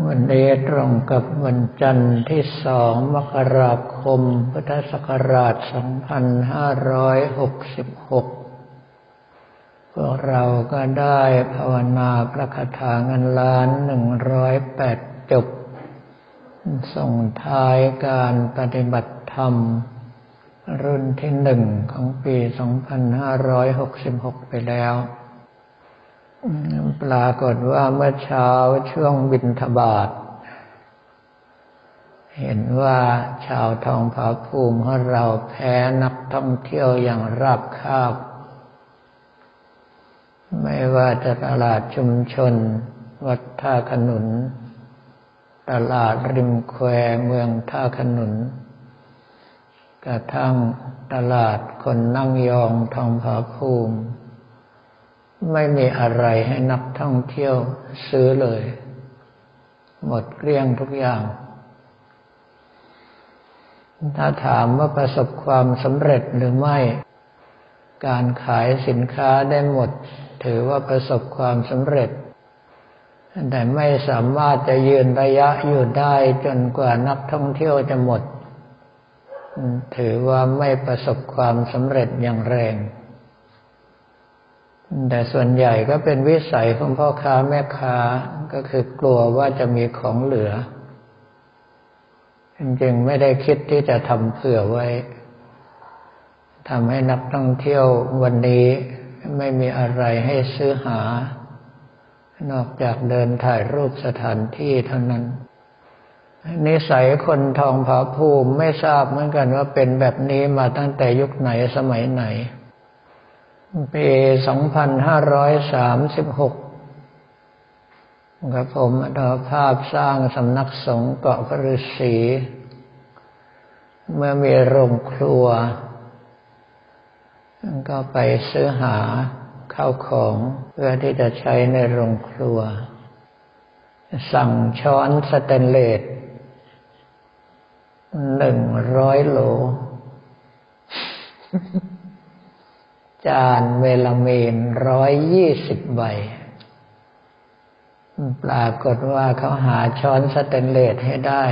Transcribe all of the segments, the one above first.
วันนี้ตรงกับวันจันทร์ที่สองมกราคม พุทธศักราช 2566 พวกเราก็ได้ภาวนาพระคาถาเงินล้านหนึ่งร้อยแปดจบ ส่งท้ายการปฏิบัติธรรม รุ่นที่หนึ่งของปี 2566 ไปแล้ว ปรากฏว่าเมื่อเช้าช่วงบินทบาท เห็นว่าชาวทองผาภูมิของเราแพ้นักท่องเที่ยวอย่างราบคาบ ไม่ว่าจะตลาดชุมชน วัดท่าขนุน ตลาดริมแควเมืองท่าขนุน กระทั่งตลาดคนนั่งยองทองผาภูมิ ไม่มีอะไรให้นักท่องเที่ยวซื้อเลย หมดเกลี้ยงทุกอย่าง ถ้าถามว่าประสบความสำเร็จหรือไม่ การขายสินค้าได้หมด ถือว่าประสบความสำเร็จ แต่ไม่สามารถจะยืนระยะอยู่ได้จนกว่านักท่องเที่ยวจะหมด ถือว่าไม่ประสบความสำเร็จอย่างแรง แต่ส่วนใหญ่ก็เป็นวิสัยของพ่อค้าแม่ค้าก็คือกลัวว่าจะมีของเหลือจริงๆไม่ได้คิดที่จะทำเผื่อไว้ทำให้นักท่องเที่ยววันนี้ไม่มีอะไรให้ซื้อหา นอกจากเดินถ่ายรูปสถานที่เท่านั้นนิสัยคนทองผาภูมิไม่ทราบเหมือนกันว่าเป็นแบบนี้มาตั้งแต่ยุคไหนสมัยไหน ปี2536กับผมอัตภาพสร้างสำนักสงฆ์เกาะพระฤาษีเมื่อมีโรงครัว ก็ไปซื้อหาข้าวของเพื่อที่จะใช้ในโรงครัว สั่งช้อนสเตนเลสหนึ่งร้อยโล จานเมลามีนร้อยยี่สิบใบ ปรากฏว่าเขาหาช้อนสเตนเลสให้ได้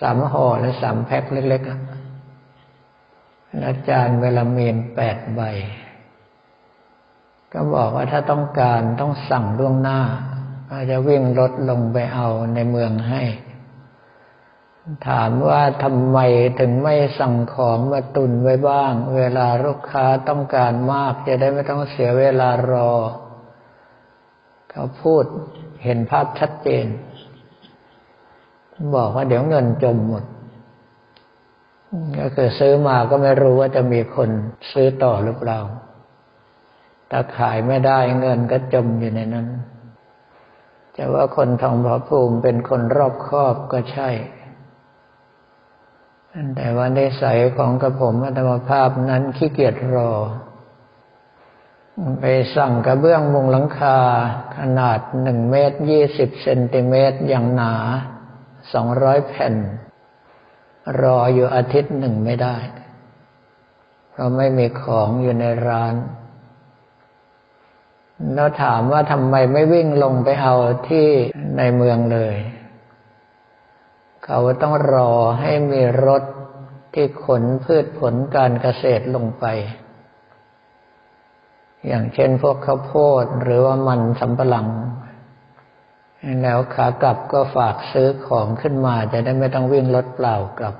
สามห่อและสามแพ็คเล็กๆและจานเมลามีนแปดใบ ก็บอกว่าถ้าต้องการต้องสั่งล่วงหน้าก็จะวิ่งรถลงไปเอาในเมืองให้ ถามว่าทำไมถึงไม่สั่งของมาตุนไว้บ้าง เวลาลูกค้าต้องการมาก จะได้ไม่ต้องเสียเวลารอ เขาพูดเห็นภาพชัดเจน บอกว่าเดี๋ยวเงินจมหมด ก็คือซื้อมาก็ไม่รู้ว่าจะมีคนซื้อต่อหรือเปล่าถ้าขายไม่ได้เงินก็จมอยู่ในนั้น จะว่าคนทองพระภูมิเป็นคนรอบคอบก็ใช่ แต่ว่าในสายของกระผมอัตมภาพนั้นขี้เกียจรอ ไปสั่งกระเบื้องมุงหลังคา ขนาดหนึ่งเมตรยี่สิบเซนติเมตรอย่างหนาสองร้อยแผ่น รออยู่อาทิตย์หนึ่งไม่ได้ เพราะไม่มีของอยู่ในร้าน แล้วถามว่าทำไมไม่วิ่งลงไปเอาที่ในเมืองเลย เขาต้องรอให้มีรถที่ขนพืชผลการเกษตรลงไป อย่างเช่นพวกข้าวโพดหรือว่ามันสำปะหลัง แล้วขากลับก็ฝากซื้อของขึ้นมา จะได้ไม่ต้องวิ่งรถเปล่ากลับ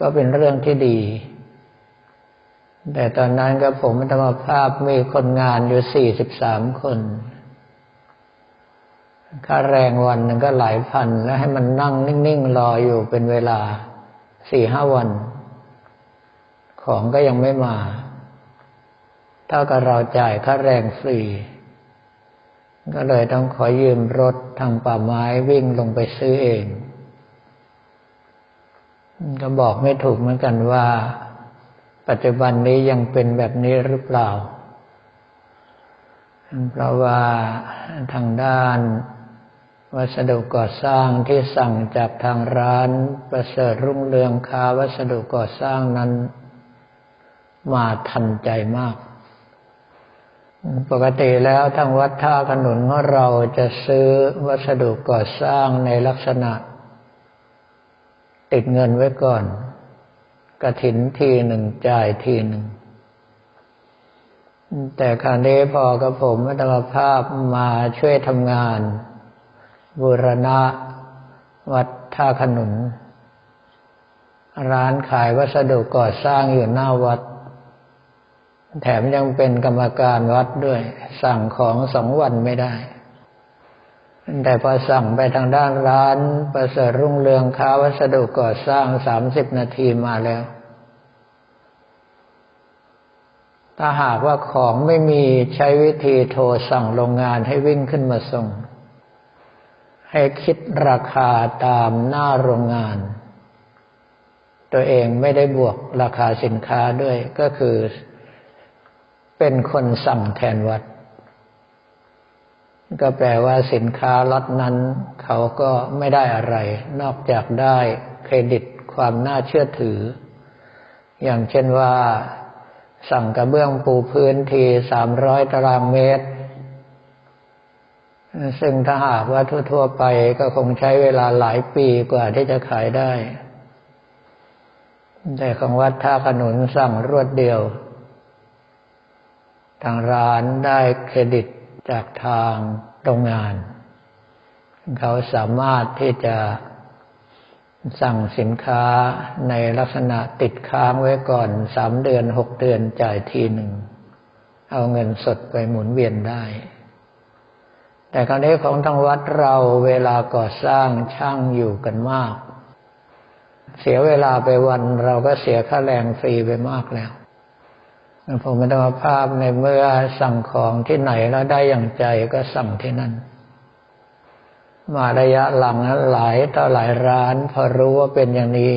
ก็เป็นเรื่องที่ดี แต่ตอนนั้นก็ผมธรรมภาพมีคนงานอยู่สี่สิบสามคน ค่าแรงวันหนึ่งก็หลายพัน แล้วให้มันนั่งนิ่งๆรออยู่เป็นเวลาสี่ห้าวัน ของก็ยังไม่มา เท่ากับเราจ่ายค่าแรงฟรี ก็เลยต้องขอยืมรถทางป่าไม้วิ่งลงไปซื้อเอง ก็บอกไม่ถูกเหมือนกันว่า ปัจจุบันนี้ยังเป็นแบบนี้หรือเปล่า เพราะว่าทางด้าน วัสดุก่อสร้างที่สั่งจากทางร้าน ประเสริฐรุ่งเรืองค้าวัสดุก่อสร้างนั้น มาทันใจมาก ปกติแล้วทางวัดท่าขนุนของเราจะซื้อวัสดุก่อสร้างในลักษณะ ติดเงินไว้ก่อนกระถินทีหนึ่งจ่ายทีหนึ่ง แต่คราวนี้พอกับผมอัตมภาพมาช่วยทำงาน บูรณะ วัดท่าขนุน ร้านขายวัสดุก่อสร้างอยู่หน้าวัด แถมยังเป็นกรรมการวัดด้วย สั่งของสองวันไม่ได้ แต่พอสั่งไปทางด้านร้านประเสริฐรุ่งเรืองค้าวัสดุก่อสร้างสามสิบนาทีมาแล้วถ้าหากว่าของไม่มีใช้วิธีโทรสั่งโรงงานให้วิ่งขึ้นมาส่ง ให้คิดราคาตามหน้าโรงงาน ตัวเองไม่ได้บวกราคาสินค้าด้วยก็คือ เป็นคนสั่งแทนวัด ก็แปลว่าสินค้าล็อตนั้น เขาก็ไม่ได้อะไร นอกจากได้เครดิตความน่าเชื่อถือ อย่างเช่นว่า สั่งกระเบื้องปูพื้นทีสามร้อยตารางเมตร ซึ่งถ้าหากว่าทั่ว ๆ ไปก็คงใช้เวลาหลายปีกว่าที่จะขายได้ แต่ของวัดท่าขนุนสั่งรวดเดียว ทางร้านได้เครดิตจากทางโรงงาน เขาสามารถที่จะสั่งสินค้าในลักษณะติดค้างไว้ก่อนสามเดือนหกเดือนจ่ายทีหนึ่ง เอาเงินสดไปหมุนเวียนได้ แต่คราวนี้ของทางวัดเราเวลาก่อสร้างช่างอยู่กันมาก เสียเวลาไปวันเราก็เสียค่าแรงฟรีไปมากแล้วผมไม่ต้องภาพในเมื่อสั่งของที่ไหนแล้วได้อย่างใจก็สั่งที่นั่น มาระยะหลังนั้นหลายต่อหลายร้านพอรู้ว่าเป็นอย่างนี้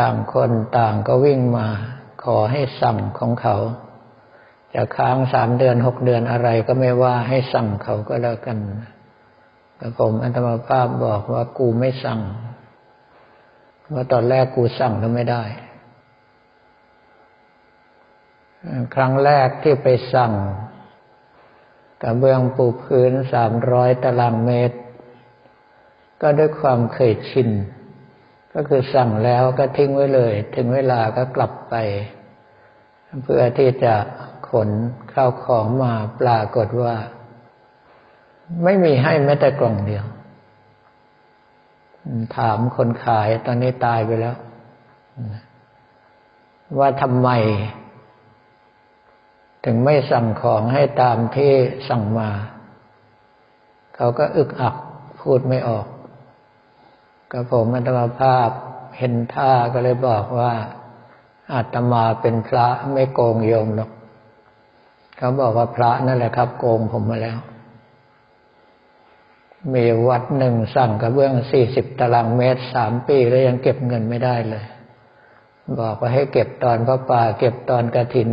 ต่างคนต่างก็วิ่งมา ขอให้สั่งของเขา จะค้างสามเดือนหกเดือนอะไรก็ไม่ว่าให้สั่งเขาก็แล้วกันแต่ผมอัตมาภาพบอกว่ากูไม่สั่งเพราะตอนแรกกูสั่งก็ไม่ได้ ครั้งแรกที่ไปสั่งกระเบื้องปูพื้นสามร้อยตารางเมตร ก็ด้วยความเคยชิน ก็คือสั่งแล้วก็ทิ้งไว้เลย ถึงเวลาก็กลับไป เพื่อที่จะ ขนข้าวของมาปรากฏว่า ไม่มีให้แม้แต่กล่องเดียว ถามคนขายตอนนี้ตายไปแล้ว ว่าทำไม ถึงไม่สั่งของให้ตามที่สั่งมา เขาก็อึกอักพูดไม่ออก ก็ผมอัตมาภาพเห็นท่าก็เลยบอกว่าอาตมาเป็นพระไม่โกงโยมหรอก เขาบอกว่าพระนั่นแหละครับ โกงผมมาแล้ว มีวัดหนึ่งสั่งกระเบื้องสี่สิบตารางเมตรสามปีแล้วยังเก็บเงินไม่ได้เลย บอกว่าให้เก็บตอนพระป่า เก็บตอนกระถิน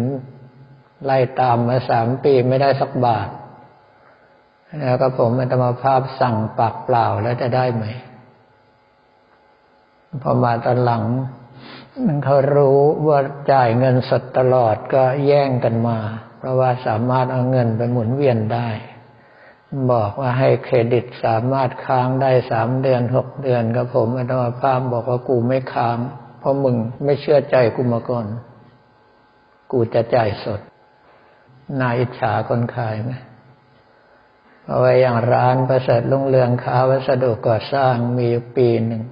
ไล่ตามมาสามปีไม่ได้สักบาท แล้วก็ผมอัตมาภาพสั่งปากเปล่าแล้วจะได้ไหมพอมาตอนหลังมันเขารู้ว่าจ่ายเงินสดตลอดก็แย่งกันมา เพราะว่าสามารถเอาเงินไปหมุนเวียนได้ บอกว่าให้เครดิตสามารถค้างได้สามเดือนหกเดือนกับผมอาตมาภาพบอกว่ากูไม่ค้าง เพราะมึงไม่เชื่อใจกูมาก่อน กูจะจ่ายสดนายอิจฉาคนขายไหมเอาไว้อย่างร้านประเสริฐลุงเรืองค้าวัสดุก่อสร้างมีปีหนึ่ง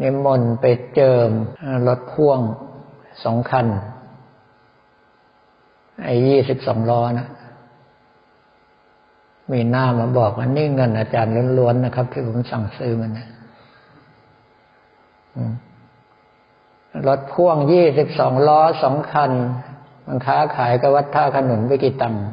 นิมนต์ไปเจิมรถพ่วงสองคัน ไอ้ยี่สิบสองล้อนะมีหน้ามาบอกว่านี่เงินอาจารย์ล้วนๆนะครับ ที่ผมสั่งซื้อมันนะรถพ่วงยี่สิบสองล้อสองคัน มันค้าขายกับวัดท่าขนุนไปกี่ตังค์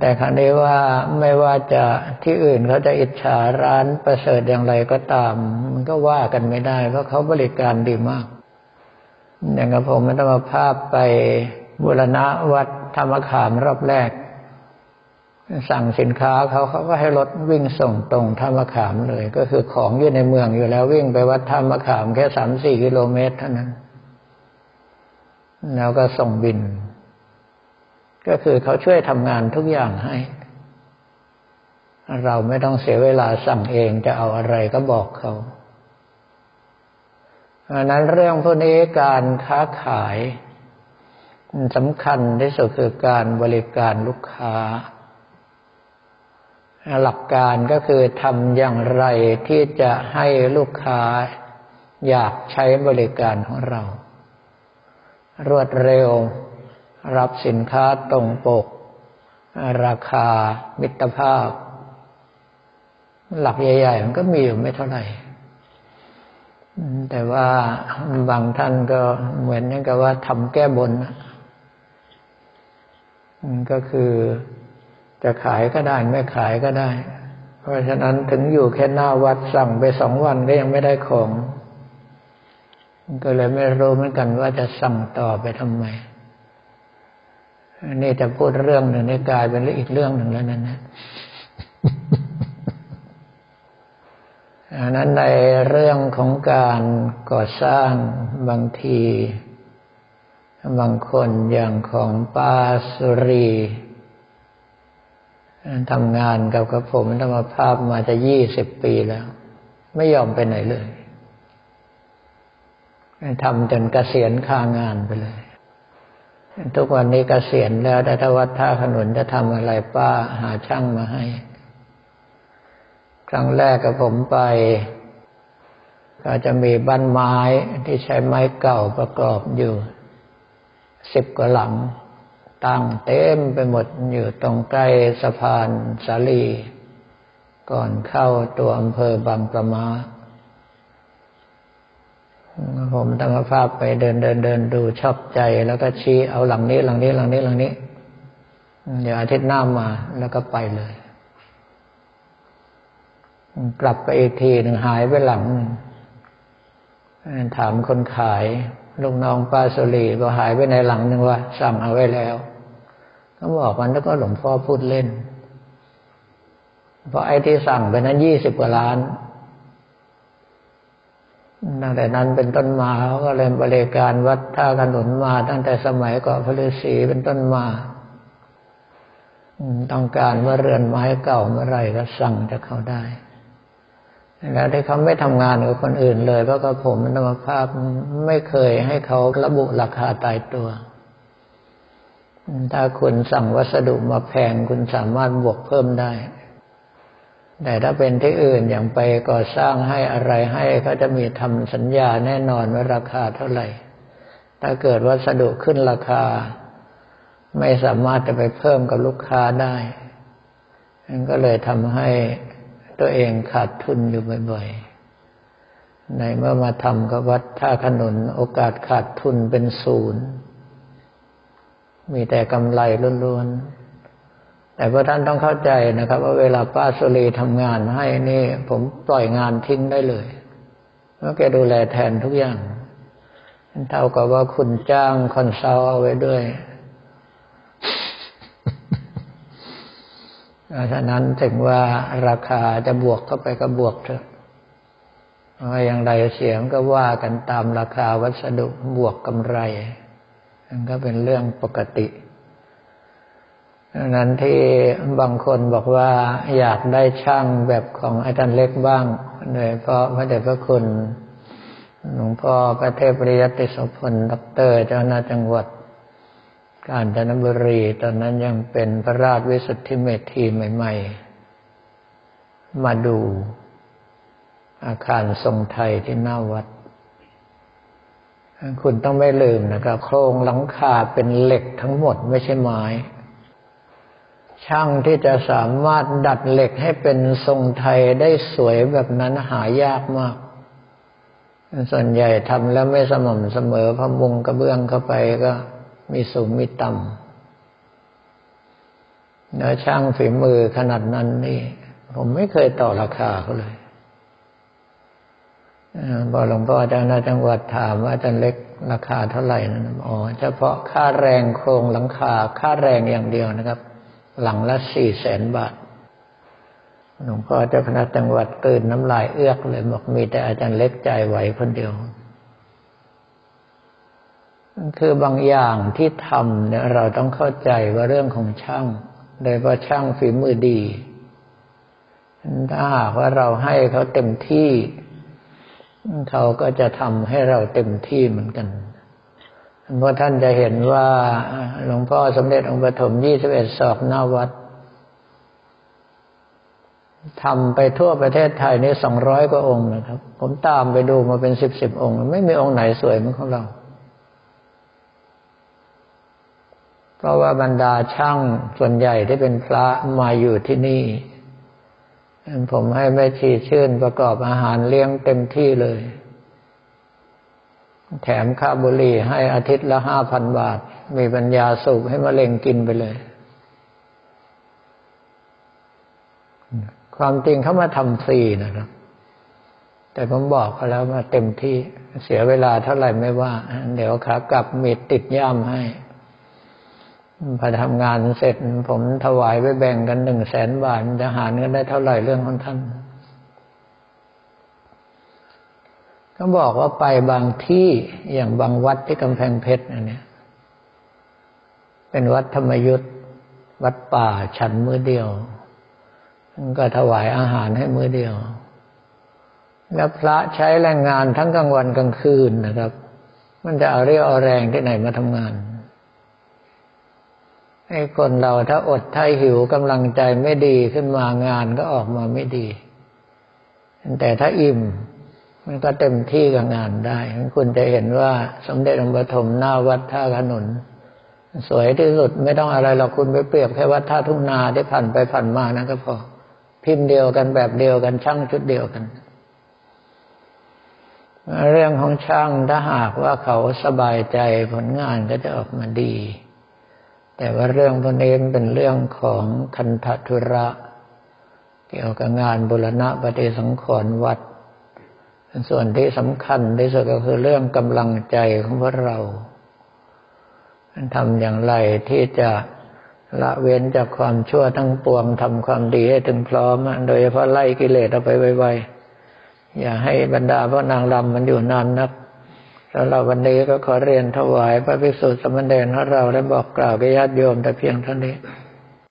แต่ครั้นี้ว่าไม่ว่าจะที่อื่นเขาจะอิจฉาร้านประเสริฐอย่างไรก็ตาม มันก็ว่ากันไม่ได้ เพราะเขาบริการดีมาก อย่างกับผมมันต้องมาภาพไปบุรณะวัดธรรมขามรอบแรก สั่งสินค้าเขาเขาก็ให้รถวิ่งส่งตรงธรรมขามเลย ก็คือของอยู่ในเมืองอยู่แล้ววิ่งไปวัดธรรมขาม แค่สามสี่กิโลเมตรเท่านั้น แล้วก็ส่งบิน ก็คือเขาช่วยทำงานทุกอย่างให้ เราไม่ต้องเสียเวลาสั่งเองจะเอาอะไรก็บอกเขา อันนั้นเรื่องพวกนี้การค้าขายสำคัญที่สุดคือการบริการลูกค้า หลักการก็คือทำอย่างไรที่จะให้ลูกค้าอยากใช้บริการของเรา รวดเร็ว รับสินค้าตรงปก ราคามิตรภาพ หลักใหญ่ ๆ มันก็มีอยู่ไม่เท่าไหร่ แต่ว่าบางท่านก็เหมือนกับว่าทำแก้บนก็คือจะขายก็ได้ไม่ขายก็ได้ เพราะฉะนั้นถึงอยู่แค่หน้าวัดสั่งไปสองวันก็ยังไม่ได้ของ ก็เลยไม่รู้เหมือนกันว่าจะสั่งต่อไปทำไมนี่จะพูดเรื่องหนึ่งนี่กลายเป็นอีกเรื่องหนึ่งแล้วนั่นนะ อันนั้นในเรื่องของการก่อสร้างบางที บางคนอย่างของป้าสุรีทำงานกับกระผมธรรมภาพมาจะยี่สิบปีแล้ว ไม่ยอมไปไหนเลยทำจนกเกษียณคางานไปเลย ทุกวันนี้กเกษียณแล้วแต่ถ้าวัดท่าขนุนจะทำอะไรป้าหาช่างมาให้ ครั้งแรกกับผมไป ก็จะมีบ้านไม้ที่ใช้ไม้เก่าประกอบอยู่สิบกว่าหลัง ตั้งเต็มไปหมดอยู่ตรงใกล้สะพานสาลี ก่อนเข้าตัวอำเภอบางประมาผมธรรมภาพไปเดินเดินเดินดูชอบใจแล้วก็ชี้เอาหลังนี้หลังนี้หลังนี้หลังนี้ เดี๋ยวอาทิตย์หน้ามาแล้วก็ไปเลย กลับไปอีกทีหนึ่งหายไปหลัง ถามคนขายลูกน้องป้าสุรีก็หายไปในหลังหนึ่งว่า สั่งเอาไว้แล้วก็บอกมันแล้วก็หลวงพ่อพูดเล่นเพราะไอ้ที่สั่งไปนั้นยี่สิบกว่าล้านตั้งแต่นั้นเป็นต้นมาเขาก็เลยบริการวัดท่าขนุนมา ตั้งแต่สมัยก่อนพระฤาษีเป็นต้นมาต้องการว่าเรือนไม้เก่าเมื่อไรก็สั่งจะเข้าได้ แล้วที่เขาไม่ทำงานกับคนอื่นเลยเพราะกับผมธรรมภาพไม่เคยให้เขาระบุราคาตายตัว ถ้าคุณสั่งวัสดุมาแพงคุณสามารถบวกเพิ่มได้ แต่ถ้าเป็นที่อื่นอย่างไปก่อสร้างให้อะไรให้เขาจะมีทำสัญญาแน่นอนว่าราคาเท่าไหร่ ถ้าเกิดวัสดุขึ้นราคา ไม่สามารถจะไปเพิ่มกับลูกค้าได้นั่นก็เลยทำให้ ตัวเองขาดทุนอยู่บ่อยๆ ในเมื่อมาทำกับวัดท่าขนุนโอกาสขาดทุนเป็นศูนย์ มีแต่กำไรล้วนๆ แต่พระท่านต้องเข้าใจนะครับ ว่าเวลาป้าสุรีทำงานให้นี่ ผมปล่อยงานทิ้งได้เลยเพราะแกดูแลแทนทุกอย่างเท่ากับว่าคุณจ้างคอนซัลเอาไว้ด้วย ฉะนั้นถึงว่าราคาจะบวกเข้าไปก็บวกเถอะว่าอย่างไรเสียงก็ว่ากันตามราคาวัสดุบวกกำไร มันก็เป็นเรื่องปกติดังนั้นที่บางคนบอกว่าอยากได้ช่างแบบของอาจารย์เล็กบ้างโดยเพราะพระเดชพระคุณหลวงพ่อพระเทพปริยติสพลดรเจ้าหน้าจังหวัด กาญจนบุรีตอนนั้นยังเป็นพระราชวิสุทธิเมธีใหม่ ๆ มาดู อาคารทรงไทยที่หน้าวัด คุณต้องไม่ลืมนะครับโครงหลังคาเป็นเหล็กทั้งหมดไม่ใช่ไม้ ช่างที่จะสามารถดัดเหล็กให้เป็นทรงไทยได้สวยแบบนั้นหายากมากส่วนใหญ่ทำแล้วไม่สม่ำเสมอพะมุงกระเบื้องเข้าไปก็ มีสูงมีต่ำเนื้อช่างฝีมือขนาดนั้นนี่ ผมไม่เคยต่อราคาเขาเลยพอหลวงพ่อเจ้าหน้าจังหวัดถามว่าอาจารย์เล็กราคาเท่าไหร่นะอ๋อเฉพาะค่าแรงโครงหลังคา ค่าแรงอย่างเดียวนะครับ หลังละสี่แสนบาทหลวงพ่อเจ้าคณะจังหวัดตื่นน้ำลายเอื้อกเลยบอกมีแต่อาจารย์เล็กใจไหวคนเดียว คือบางอย่างที่ทำเนี่ยเราต้องเข้าใจว่าเรื่องของช่าง โดยเฉพาะช่างฝีมือดี ถ้าหากว่าเราให้เขาเต็มที่ เขาก็จะทำให้เราเต็มที่เหมือนกันเพราะท่านจะเห็นว่าหลวงพ่อสมเด็จองค์ปฐมยี่สิบเอ็ดศอกหน้าวัดทำไปทั่วประเทศไทยนี่สองร้อยกว่าองค์นะครับ ผมตามไปดูมาเป็นสิบสิบองค์ ไม่มีองค์ไหนสวยเหมือนของเรา เพราะว่าบรรดาช่างส่วนใหญ่ที่เป็นพระมาอยู่ที่นี่ ผมให้แม่ชีชื่นประกอบอาหารเลี้ยงเต็มที่เลย แถมค่าบุหรี่ให้อาทิตย์ละห้าพันบาท มีปัญญาสูบให้มะเร็งกินไปเลย ความจริงเขามาทำฟรีนะครับ แต่ผมบอกเขาแล้วว่าเต็มที่เสียเวลาเท่าไหร่ไม่ว่า เดี๋ยวขากลับมีติดย่ามให้ พอทำงานเสร็จ ผมถวายไปแบ่งกันหนึ่งแสนบาทจะหารกันได้เท่าไหร่เรื่องของท่าน ก็บอกว่าไปบางที่อย่างบางวัดที่กำแพงเพชรเนี่ยเป็นวัดธรรมยุทธวัดป่าฉันมือเดียวก็ถวายอาหารให้มือเดียว แล้วพระใช้แรงงานทั้งกลางวันกลางคืนนะครับ มันจะเอาเรียวเอาแรงที่ไหนมาทำงาน ให้คนเราถ้าอดถ้าหิวกำลังใจไม่ดีขึ้นมางานก็ออกมาไม่ดี แต่ถ้าอิ่ม มันก็เต็มที่กับงานได้ คุณจะเห็นว่าสมเด็จองค์ปฐมหน้าวัดท่าขนุน สวยที่สุดไม่ต้องอะไรหรอกคุณไปเปรียบแค่วัดท่าทุ่งนาที่ผ่านไปผ่านมานั่นก็พอ พิมพ์เดียวกันแบบเดียวกันช่างชุดเดียวกัน เรื่องของช่างถ้าหากว่าเขาสบายใจผลงานก็จะออกมาดี แต่ว่าเรื่องพวกนี้เป็นเรื่องของคันธทุระ เกี่ยวกับงานบุรณะปฏิสังขรณ์วัด ส่วนที่สำคัญที่สุดก็คือเรื่องกำลังใจของพวกเราทำอย่างไรที่จะละเว้นจากความชั่วทั้งปวงทำความดีให้ถึงพร้อม โดยเฉพาะไล่กิเลสเอาไปไวๆอย่าให้บรรดาพระนางรำมันอยู่นานนัก แล้วเราวันนี้ก็ขอเรียนถวายพระภิกษุสมณเณรของเราและบอกกล่าวแก่ญาติโยมแต่เพียงเท่านี้